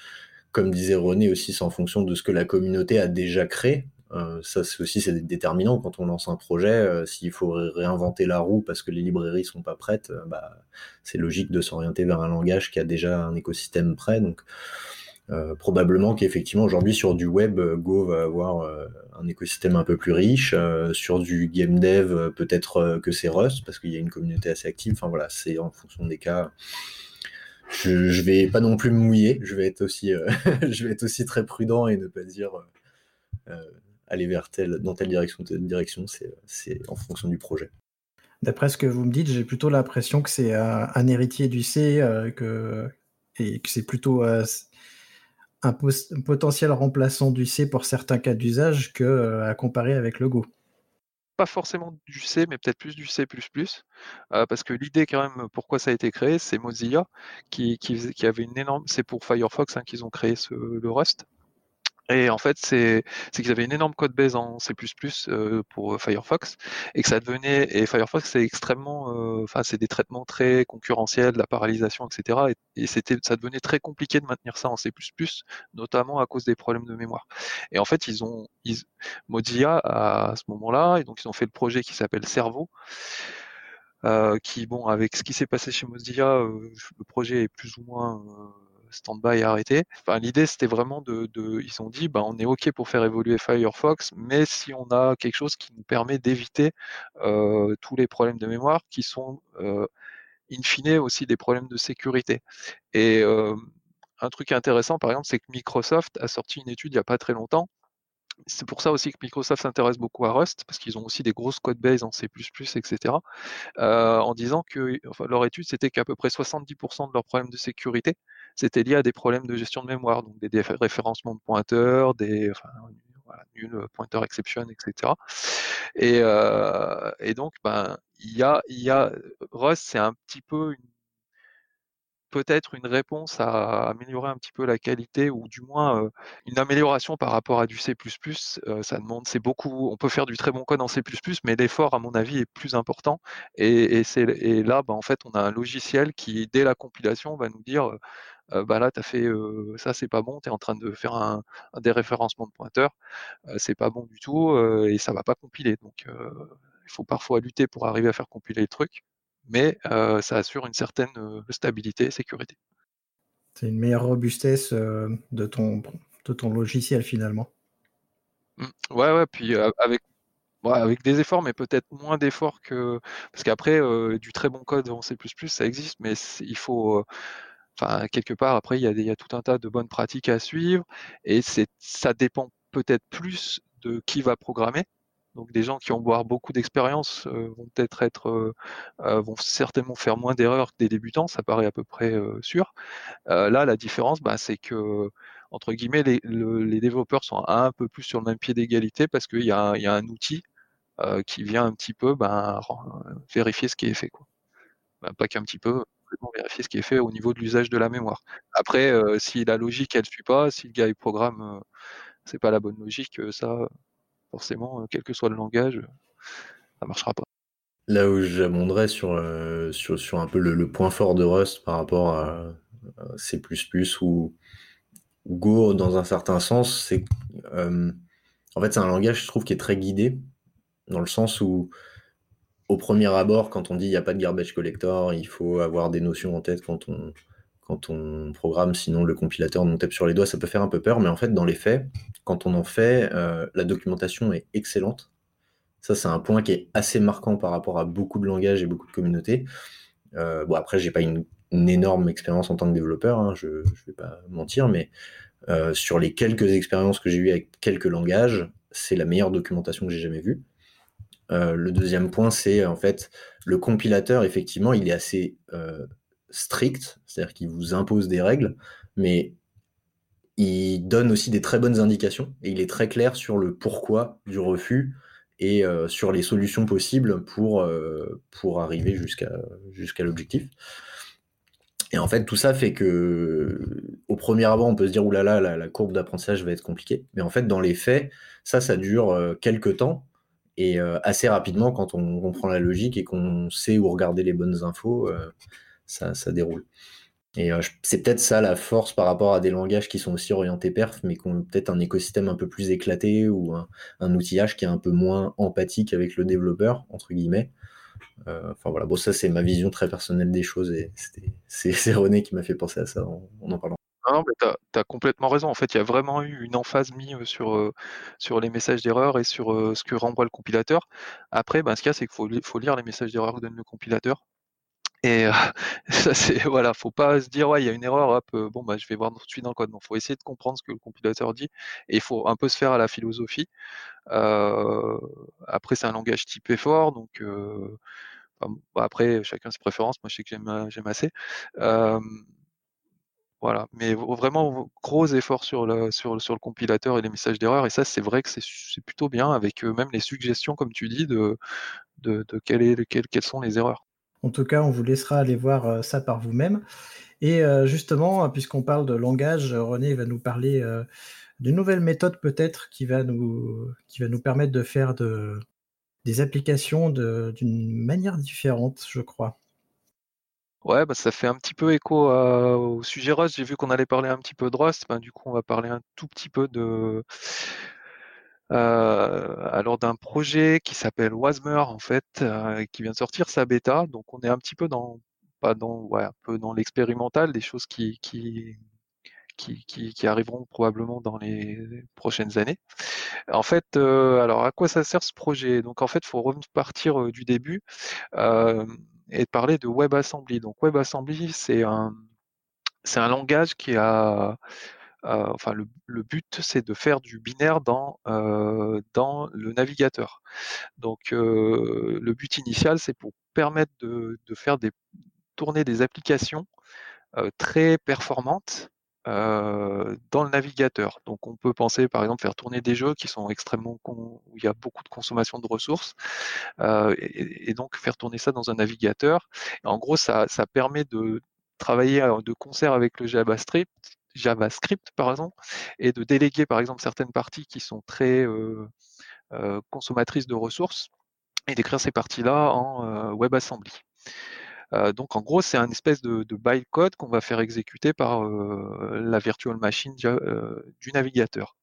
Comme disait René aussi, c'est en fonction de ce que la communauté a déjà créé. Euh, ça, c'est aussi c'est déterminant quand on lance un projet. euh, S'il faut ré- réinventer la roue parce que les librairies sont pas prêtes, euh, bah, c'est logique de s'orienter vers un langage qui a déjà un écosystème prêt. Donc, euh, probablement qu'effectivement aujourd'hui sur du web, euh, Go va avoir euh, un écosystème un peu plus riche. Sur du game dev, peut-être que c'est Rust parce qu'il y a une communauté assez active. Enfin voilà, c'est en fonction des cas. Je, je vais pas non plus me mouiller. Je vais être aussi, je vais être aussi très prudent et ne pas dire aller vers telle, dans telle direction, telle direction. C'est, en fonction du projet. D'après ce que vous me dites, j'ai plutôt l'impression que c'est un, héritier du C et que c'est plutôt un, potentiel remplaçant du C pour certains cas d'usage que euh, à comparer avec le Go. Pas forcément du C, mais peut-être plus du C++, euh, parce que l'idée quand même, pourquoi ça a été créé, c'est Mozilla qui, avait une énorme, c'est pour Firefox hein, qu'ils ont créé le Rust. Et en fait, c'est qu'ils avaient une énorme code base en C++ euh, pour Firefox et que ça devenait et Firefox c'est extrêmement, euh, enfin c'est des traitements très concurrentiels, la paralysation, etc. Et, c'était ça devenait très compliqué de maintenir ça en C++, notamment à cause des problèmes de mémoire. Et en fait, ils ont ils, Mozilla à ce moment-là et donc ils ont fait le projet qui s'appelle Cerveau. Euh, qui bon avec ce qui s'est passé chez Mozilla, le projet est plus ou moins stand-by arrêté. Enfin, l'idée, c'était vraiment de, ils ont dit, bah, on est OK pour faire évoluer Firefox, mais si on a quelque chose qui nous permet d'éviter euh, tous les problèmes de mémoire qui sont, euh, in fine, aussi des problèmes de sécurité. Et euh, un truc intéressant, par exemple, c'est que Microsoft a sorti une étude il n'y a pas très longtemps c'est pour ça aussi que Microsoft s'intéresse beaucoup à Rust, parce qu'ils ont aussi des grosses codebases en C++, etc., euh, en disant que leur étude, c'était qu'à peu près 70% de leurs problèmes de sécurité, c'était lié à des problèmes de gestion de mémoire, donc des, référencements de pointeurs, des enfin, voilà, nul pointer exception, etc. Et, euh, et donc, ben, il y a, y a Rust, c'est un petit peu une peut-être une réponse à améliorer un petit peu la qualité ou du moins une amélioration par rapport à du C++. ça demande, c'est beaucoup. On peut faire du très bon code en C++, mais l'effort, à mon avis, est plus important. Et, là, bah, en fait, on a un logiciel qui, dès la compilation, va nous dire bah là, tu as fait ça, c'est pas bon, tu es en train de faire un, un déréférencement de pointeur, c'est pas bon du tout, et ça va pas compiler. Donc, il faut parfois lutter pour arriver à faire compiler le truc mais ça assure une certaine stabilité et sécurité. C'est une meilleure robustesse de, ton, de ton logiciel finalement. Mmh. Ouais, ouais, puis avec, avec des efforts, mais peut-être moins d'efforts que. Parce qu'après, du très bon code en C, ça existe, mais il faut. Enfin, quelque part, après, il y, a il y, a tout un tas de bonnes pratiques à suivre, et ça dépend peut-être plus de qui va programmer. Donc des gens qui ont beaucoup d'expérience euh, vont peut-être être, euh, euh, vont certainement faire moins d'erreurs que des débutants, ça paraît à peu près sûr. là, la différence, bah, c'est que entre guillemets, les, développeurs sont un peu plus sur le même pied d'égalité parce qu'il y, a un outil qui vient un petit peu ben, vérifier ce qui est fait. Ben, pas qu'un petit peu, vérifier ce qui est fait au niveau de l'usage de la mémoire. Après, si la logique elle suit pas, si le gars il programme, c'est pas la bonne logique, ça forcément, euh, quel que soit le langage, ça marchera pas. Là où j'abonderais sur, euh, sur, un peu le, point fort de Rust par rapport à, C++ ou, Go dans un certain sens, c'est euh, en fait c'est un langage je trouve qui est très guidé dans le sens où au premier abord quand on dit il n'y a pas de garbage collector, il faut avoir des notions en tête quand on, quand on programme, sinon le compilateur nous tape sur les doigts, ça peut faire un peu peur, mais en fait, dans les faits, quand on en fait, euh, la documentation est excellente. Ça, c'est un point qui est assez marquant par rapport à beaucoup de langages et beaucoup de communautés. Euh, bon, après, j'ai pas une, énorme expérience en tant que développeur, hein, je ne vais pas mentir, mais euh, sur les quelques expériences que j'ai eues avec quelques langages, c'est la meilleure documentation que j'ai jamais vue. le deuxième point, c'est en fait le compilateur, effectivement, il est assez strict, c'est-à-dire qu'il vous impose des règles, mais il donne aussi des très bonnes indications et il est très clair sur le pourquoi du refus et euh, sur les solutions possibles pour, euh, arriver jusqu'à jusqu'à l'objectif. Et en fait, tout ça fait que, au premier abord, on peut se dire, oulala, la, la courbe d'apprentissage va être compliquée. Mais en fait, dans les faits, ça, ça dure euh, quelques temps. Et assez rapidement, quand on comprend la logique et qu'on sait où regarder les bonnes infos, ça, déroule. Et euh, c'est peut-être ça la force par rapport à des langages qui sont aussi orientés perf, mais qui ont peut-être un écosystème un peu plus éclaté ou un, outillage qui est un peu moins empathique avec le développeur, entre guillemets. Euh, enfin voilà, bon, ça c'est ma vision très personnelle des choses et c'est René qui m'a fait penser à ça en, en parlant. Non, mais tu as, complètement raison. En fait, il y a vraiment eu une emphase mise euh, sur, sur les messages d'erreur et sur ce que renvoie le compilateur. Après, ben, ce qu'il y a, c'est qu'il faut, lire les messages d'erreur que donne le compilateur. Et euh, ça, c'est voilà, faut pas se dire ouais, il y a une erreur, hop, euh, bon bah je vais voir tout de suite dans le code. Non, faut essayer de comprendre ce que le compilateur dit et il faut un peu se faire à la philosophie. Euh, après, c'est un langage typé fort, donc euh, bah, après chacun ses préférences. Moi, je sais que j'aime j'aime assez. voilà, mais vraiment gros effort sur le sur, sur le compilateur et les messages d'erreur. Et ça, c'est vrai que c'est plutôt bien avec même les suggestions, comme tu dis, de de, de quelles sont les erreurs. En tout cas, on vous laissera aller voir euh, ça par vous-même. Et euh, justement, puisqu'on parle de langage, René va nous parler d'une nouvelle méthode peut-être qui va nous qui va nous permettre de faire de, des applications d'une manière différente, je crois. Ouais, bah, ça fait un petit peu écho au sujet Rust. J'ai vu qu'on allait parler un petit peu de Rust. Ben, du coup, on va parler un tout petit peu de euh, alors d'un projet qui s'appelle Wasmer en fait, euh, qui vient de sortir sa bêta. Donc on est un petit peu dans pas dans ouais, un peu dans l'expérimental, des choses qui, qui qui, qui, arriveront probablement dans les prochaines années. En fait, euh, alors à quoi ça sert ce projet? Donc en fait, il faut repartir du début et parler de WebAssembly. Donc WebAssembly, c'est un c'est un langage qui a euh, enfin le, but c'est de faire du binaire dans euh, le navigateur. Donc euh, le but initial c'est pour permettre de, faire des tourner des applications très performantes dans le navigateur. Donc on peut penser par exemple faire tourner des jeux qui sont extrêmement où il y a beaucoup de consommation de ressources et, donc faire tourner ça dans un navigateur. en gros ça, ça permet de travailler de concert avec le JavaScript JavaScript, par exemple, et de déléguer, par exemple, certaines parties qui sont très euh, euh, consommatrices de ressources et d'écrire ces parties-là en euh, WebAssembly. donc en gros, c'est un espèce de, de bytecode qu'on va faire exécuter par la virtual machine du navigateur.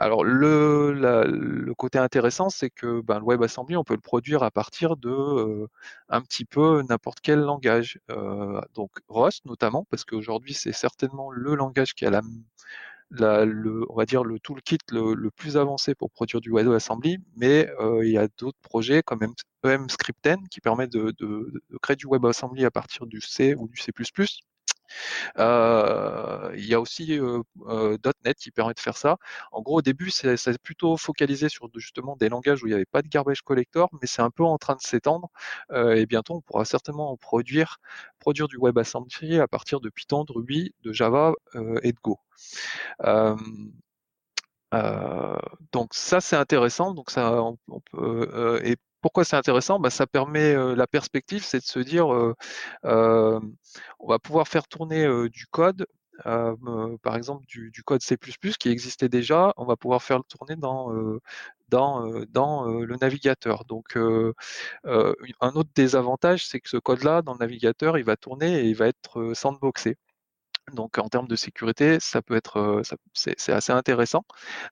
Alors le, le côté intéressant, c'est que ben, le WebAssembly, on peut le produire à partir de un petit peu n'importe quel langage. Donc Rust notamment, parce qu'aujourd'hui c'est certainement le langage qui a la, le, toolkit le, plus avancé pour produire du WebAssembly, mais il y a d'autres projets comme EMScripten qui permettent de, de, de créer du WebAssembly à partir du C ou du C++. Euh, il y a aussi euh, euh, .NET qui permet de faire ça. En gros, au début, c'est plutôt focalisé sur justement des langages où il n'y avait pas de garbage collector, mais c'est un peu en train de s'étendre. et bientôt, on pourra certainement produire, produire du WebAssembly à partir de Python, de Ruby, de Java et de Go. donc ça c'est intéressant. Donc ça, on, peut, pourquoi c'est intéressant? Bah, Ça permet la perspective, c'est de se dire, on va pouvoir faire tourner du code, par exemple du, code C++ qui existait déjà, on va pouvoir faire le tourner dans, dans, dans le navigateur. Donc un autre désavantage, c'est que ce code-là, dans le navigateur, il va tourner et il va être sandboxé. Donc en termes de sécurité, ça peut être, c'est assez intéressant.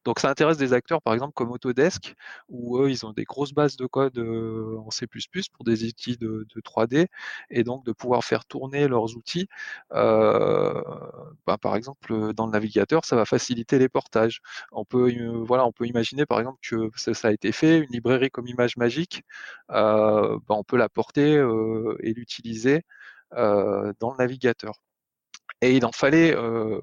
Donc ça intéresse des acteurs par exemple comme Autodesk, où eux ils ont des grosses bases de code en C++ pour des outils de, 3D, et donc de pouvoir faire tourner leurs outils. Bah, par exemple dans le navigateur, ça va faciliter les portages. On peut, voilà, on peut imaginer par exemple que ça, a été fait, une librairie comme Image Magique, bah, on peut la porter et l'utiliser dans le navigateur. Et il en fallait, euh,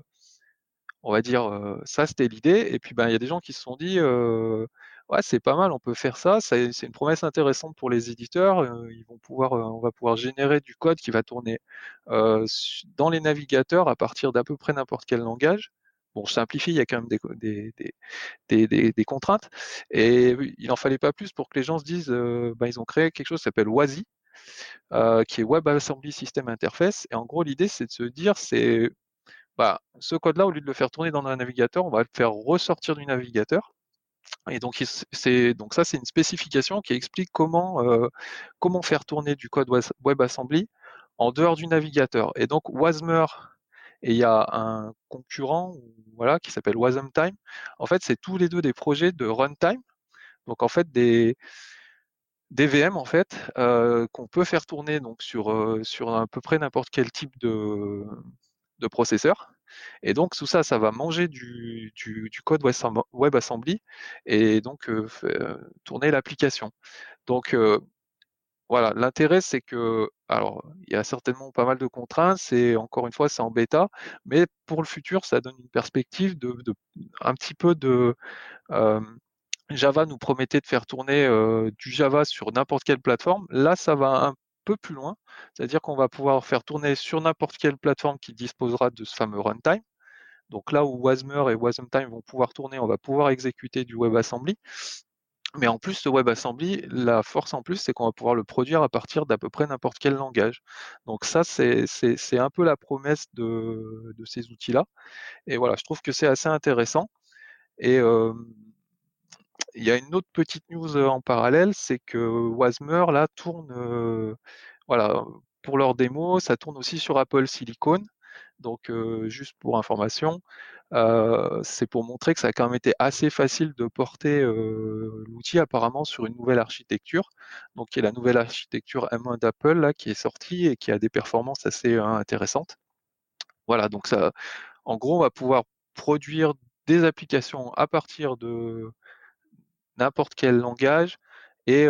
on va dire, euh, ça c'était l'idée. Et puis ben il y a des gens qui se sont dit, euh, ouais c'est pas mal, on peut faire ça. C'est une promesse intéressante pour les éditeurs. ils vont pouvoir, on va pouvoir générer du code qui va tourner dans les navigateurs à partir d'à peu près n'importe quel langage. Bon, je simplifie, il y a quand même des, des, des, contraintes. Et il n'en fallait pas plus pour que les gens se disent, ben, ils ont créé quelque chose qui s'appelle WASI, euh, qui est WebAssembly System Interface. Et en gros, l'idée, c'est de se dire, c'est bah, ce code-là, au lieu de le faire tourner dans un navigateur, on va le faire ressortir du navigateur. Et donc, c'est donc ça, c'est une spécification qui explique comment euh, comment faire tourner du code WebAssembly en dehors du navigateur. Et donc, Wasmer et il y a un concurrent, voilà, qui s'appelle WasmTime. En fait, c'est tous les deux des projets de runtime. Donc, en fait, des des VM en fait euh, qu'on peut faire tourner donc sur euh, sur à peu près n'importe quel type de, de processeur. Et donc tout ça, ça va manger du, du, code WebAssembly et donc euh, tourner l'application. Donc voilà, l'intérêt c'est que alors il y a certainement pas mal de contraintes, c'est encore une fois c'est en bêta, mais pour le futur ça donne une perspective de un petit peu de Java nous promettait de faire tourner du Java sur n'importe quelle plateforme. Là, ça va un peu plus loin, c'est-à-dire qu'on va pouvoir faire tourner sur n'importe quelle plateforme qui disposera de ce fameux runtime. Donc là où Wasmer et WasmTime vont pouvoir tourner, on va pouvoir exécuter du WebAssembly. Mais en plus, ce WebAssembly, la force en plus, c'est qu'on va pouvoir le produire à partir d'à peu près n'importe quel langage. Donc ça, c'est un peu la promesse de, de ces outils-là. Et voilà, je trouve que c'est assez intéressant. Et il y a une autre petite news en parallèle, c'est que Wasmer là tourne, voilà, pour leur démo, ça tourne aussi sur Apple Silicon. Donc, juste pour information, c'est pour montrer que ça a quand même été assez facile de porter l'outil apparemment sur une nouvelle architecture. Donc, il y a la nouvelle architecture M1 d'Apple là qui est sortie et qui a des performances assez intéressantes. Voilà, donc ça, en gros, on va pouvoir produire des applications à partir de n'importe quel langage et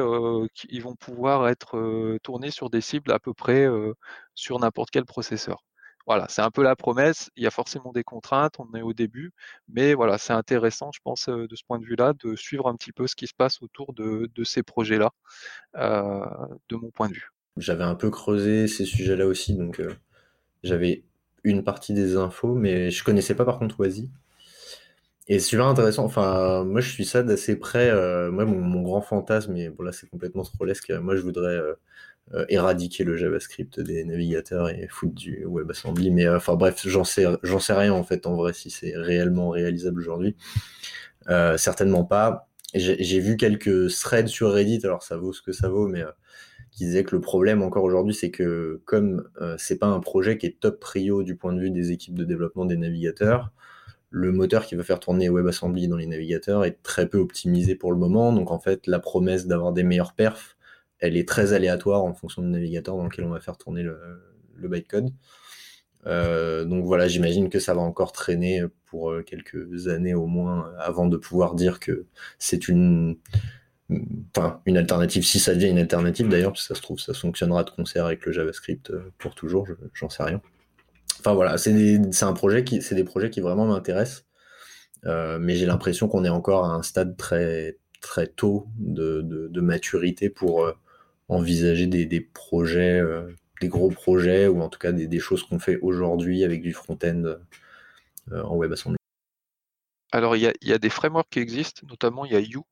ils vont pouvoir être tournés sur des cibles à peu près sur n'importe quel processeur. Voilà, c'est un peu la promesse. Il y a forcément des contraintes, on est au début, mais voilà, c'est intéressant, je pense, de ce point de vue-là, de suivre un petit peu ce qui se passe autour de, ces projets-là, de mon point de vue. J'avais un peu creusé ces sujets-là aussi, donc j'avais une partie des infos, mais je connaissais pas par contre Oasis. Et c'est super intéressant. Enfin, moi, je suis ça d'assez près. Euh, moi, mon, grand fantasme, et bon, là, c'est complètement trollesque. Moi, je voudrais euh, euh, éradiquer le JavaScript des navigateurs et foutre du WebAssembly. Mais enfin, bref, j'en sais, sais rien en fait, en vrai, si c'est réellement réalisable aujourd'hui. certainement pas. J'ai vu quelques threads sur Reddit, alors ça vaut ce que ça vaut, mais qui disaient que le problème encore aujourd'hui, c'est que comme c'est pas un projet qui est top prio du point de vue des équipes de développement des navigateurs, le moteur qui va faire tourner WebAssembly dans les navigateurs est très peu optimisé pour le moment. Donc en fait, la promesse d'avoir des meilleurs perfs, elle est très aléatoire en fonction du navigateur dans lequel on va faire tourner le, bytecode. Euh, donc voilà, j'imagine que ça va encore traîner pour euh, quelques années au moins avant de pouvoir dire que c'est une, une alternative, si ça devient une alternative d'ailleurs, parce que ça se trouve, ça fonctionnera de concert avec le JavaScript euh, pour toujours, j'en sais rien. Enfin voilà, c'est un projet qui, c'est des projets qui vraiment m'intéressent, euh, mais j'ai l'impression qu'on est encore à un stade très très tôt de, maturité pour euh, envisager des, projets, euh, des gros projets ou en tout cas des, choses qu'on fait aujourd'hui avec du front-end en WebAssembly. Alors il y, a, des frameworks qui existent, notamment il y a You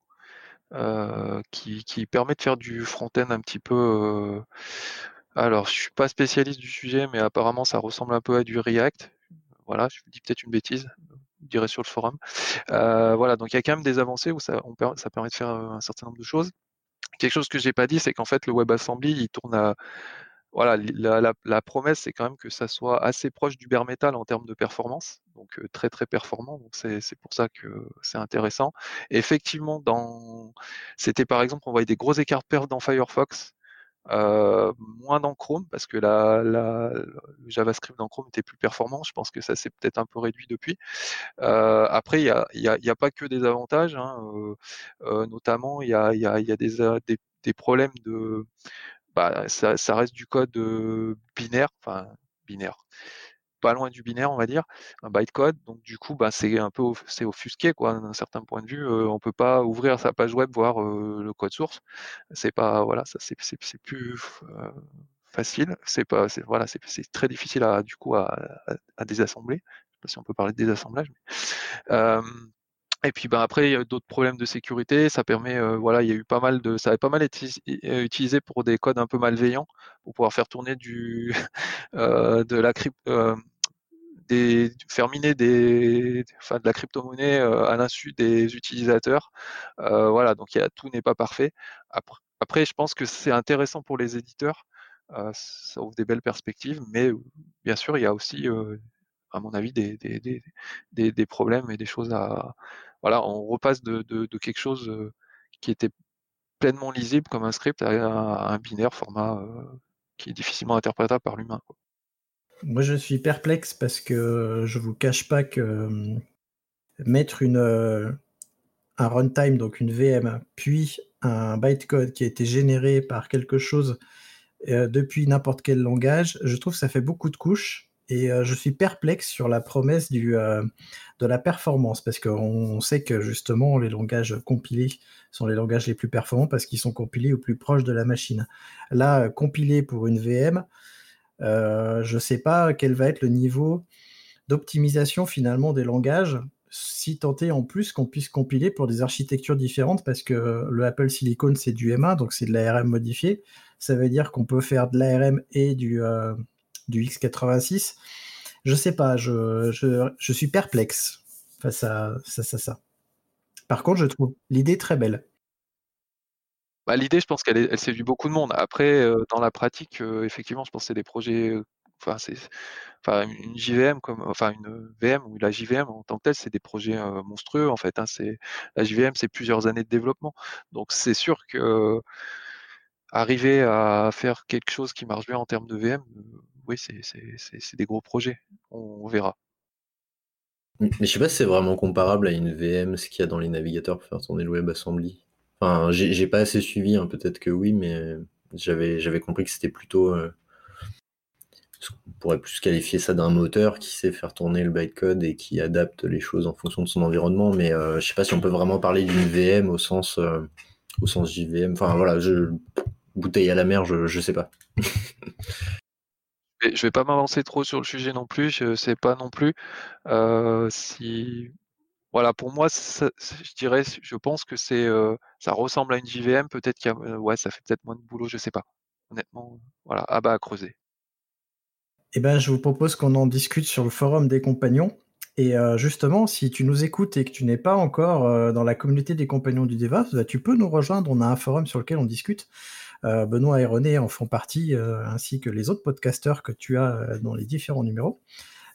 qui, qui, permet de faire du front-end un petit peu alors, je suis pas spécialiste du sujet, mais apparemment, ça ressemble un peu à du React. Voilà, je dis peut-être une bêtise, je dirais sur le forum. Euh, voilà, donc il y a quand même des avancées où ça, permet de faire euh, un certain nombre de choses. Quelque chose que j'ai pas dit, c'est qu'en fait, le WebAssembly, il tourne à voilà, la, promesse, c'est quand même que ça soit assez proche du bare metal en termes de performance, donc euh, très très performant. Donc c'est pour ça que c'est intéressant. effectivement, dans c'était par exemple, on voyait des gros écarts de perf dans Firefox euh, moins dans Chrome parce que la, le JavaScript dans Chrome était plus performant. Je pense que ça s'est peut-être un peu réduit depuis. Euh, après, il n'y a, y a, pas que des avantages, hein. euh, notamment il y a, des, problèmes de, bah, ça, ça reste du code binaire, enfin binaire pas loin du binaire, on va dire, un bytecode. Donc du coup, bah, c'est un peu c'est offusqué, quoi, d'un certain point de vue. On on peut pas ouvrir sa page web voir le code source. C'est pas voilà, ça c'est plus facile. C'est pas voilà, c'est très difficile à du coup à, désassembler. Je sais pas si on peut parler de désassemblage. et puis bah, après, il y a d'autres problèmes de sécurité. Ça permet, voilà, il y a eu pas mal de, ça avait pas mal été utilisé pour des codes un peu malveillants, pour pouvoir faire tourner du, de la crypte, faire miner des, de la crypto-monnaie euh, à l'insu des utilisateurs. Euh, voilà, donc y a, tout n'est pas parfait. Après, je pense que c'est intéressant pour les éditeurs. Euh, ça ouvre des belles perspectives, mais bien sûr, il y a aussi, à mon avis, des, des, des, problèmes et des choses à. Voilà, on repasse de, quelque chose qui était pleinement lisible comme un script à un, binaire format qui est difficilement interprétable par l'humain. Moi, je suis perplexe parce que je vous cache pas que euh, mettre une, euh, un runtime, donc une VM, puis un bytecode qui a été généré par quelque chose euh, depuis n'importe quel langage, je trouve que ça fait beaucoup de couches. Et je suis perplexe sur la promesse du, de la performance, parce qu'on sait que justement les langages compilés sont les langages les plus performants parce qu'ils sont compilés au plus proche de la machine. Là, compiler pour une VM, je ne sais pas quel va être le niveau d'optimisation finalement des langages, si tant est en plus qu'on puisse compiler pour des architectures différentes, parce que le Apple Silicon c'est du M1, donc c'est de l'ARM modifié. Ça veut dire qu'on peut faire de l'ARM et du, euh, du x86. Je sais pas, je, je, suis perplexe face à ça. ça, ça. Par contre, je trouve l'idée très belle. Bah, l'idée, je pense qu'elle elle séduit beaucoup de monde. Après, dans la pratique, effectivement, je pense que c'est des projets, enfin, une JVM comme enfin, une VM ou la JVM en tant que telle, c'est des projets, monstrueux, en fait, hein. C'est la JVM, c'est plusieurs années de développement. Donc c'est sûr que arriver à faire quelque chose qui marche bien en termes de VM, oui, c'est des gros projets. On verra. Mais je sais pas si c'est vraiment comparable à une VM, ce qu'il y a dans les navigateurs pour faire tourner le WebAssembly. J'ai pas assez suivi, hein, peut-être que oui, mais j'avais compris que c'était plutôt. Euh, on pourrait plus qualifier ça d'un moteur qui sait faire tourner le bytecode et qui adapte les choses en fonction de son environnement, mais euh, je sais pas si on peut vraiment parler d'une VM au sens, euh, au sens JVM. Enfin voilà, je, bouteille à la mer, je, je sais pas. je vais pas m'avancer trop sur le sujet non plus. Je sais pas non plus si. Voilà, pour moi, je dirais, je pense que c'est, ça ressemble à une JVM. Peut-être qu'il ouais, ça fait peut-être moins de boulot, je sais pas. Honnêtement, voilà, à bas à creuser. Eh ben, je vous propose qu'on en discute sur le forum des compagnons. Et justement, si tu nous écoutes et que tu n'es pas encore dans la communauté des compagnons du DevOps, bah, tu peux nous rejoindre. On a un forum sur lequel on discute. Benoît et René en font partie, ainsi que les autres podcasteurs que tu as dans les différents numéros.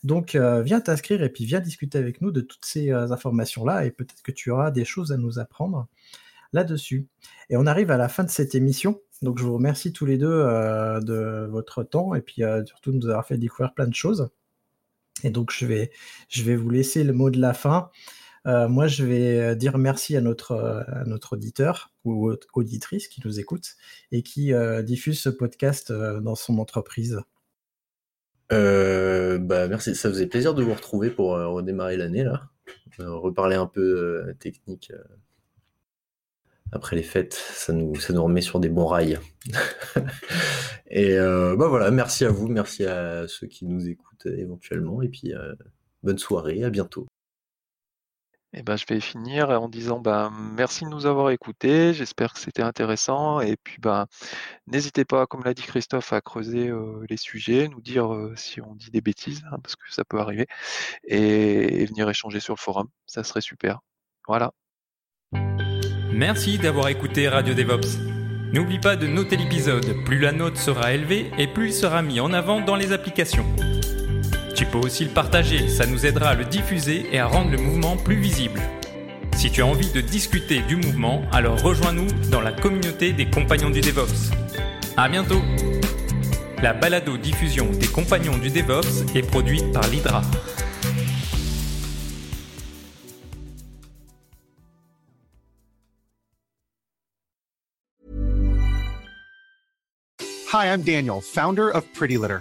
Donc, viens t'inscrire et puis viens discuter avec nous de toutes ces informations-là et peut-être que tu auras des choses à nous apprendre là-dessus. Et on arrive à la fin de cette émission. Donc, je vous remercie tous les deux de votre temps et puis surtout de nous avoir fait découvrir plein de choses. Et donc, je vais, je vais vous laisser le mot de la fin. Euh, moi, je vais euh, dire merci euh, à notre auditeur ou auditrice qui nous écoute et qui diffuse ce podcast dans son entreprise. Bah, merci, ça faisait plaisir de vous retrouver pour redémarrer l'année là. reparler un peu technique après les fêtes, ça nous, ça nous remet sur des bons rails. et bah voilà, merci à vous, merci à ceux qui nous écoutent éventuellement, et puis bonne soirée, à bientôt. Et ben, je vais finir en disant ben, merci de nous avoir écoutés. J'espère que c'était intéressant. Et puis ben, n'hésitez pas, comme l'a dit Christophe, à creuser les sujets, nous dire si on dit des bêtises, hein, parce que ça peut arriver, et, venir échanger sur le forum. Ça serait super. Voilà. Merci d'avoir écouté Radio DevOps. N'oublie pas de noter l'épisode. Plus la note sera élevée et plus il sera mis en avant dans les applications. Tu peux aussi le partager, ça nous aidera à le diffuser et à rendre le mouvement plus visible. Si tu as envie de discuter du mouvement, alors rejoins-nous dans la communauté des compagnons du DevOps. À bientôt La balado-diffusion des compagnons du DevOps est produite par l'Hydra. Hi, I'm Daniel, founder of Pretty Litter.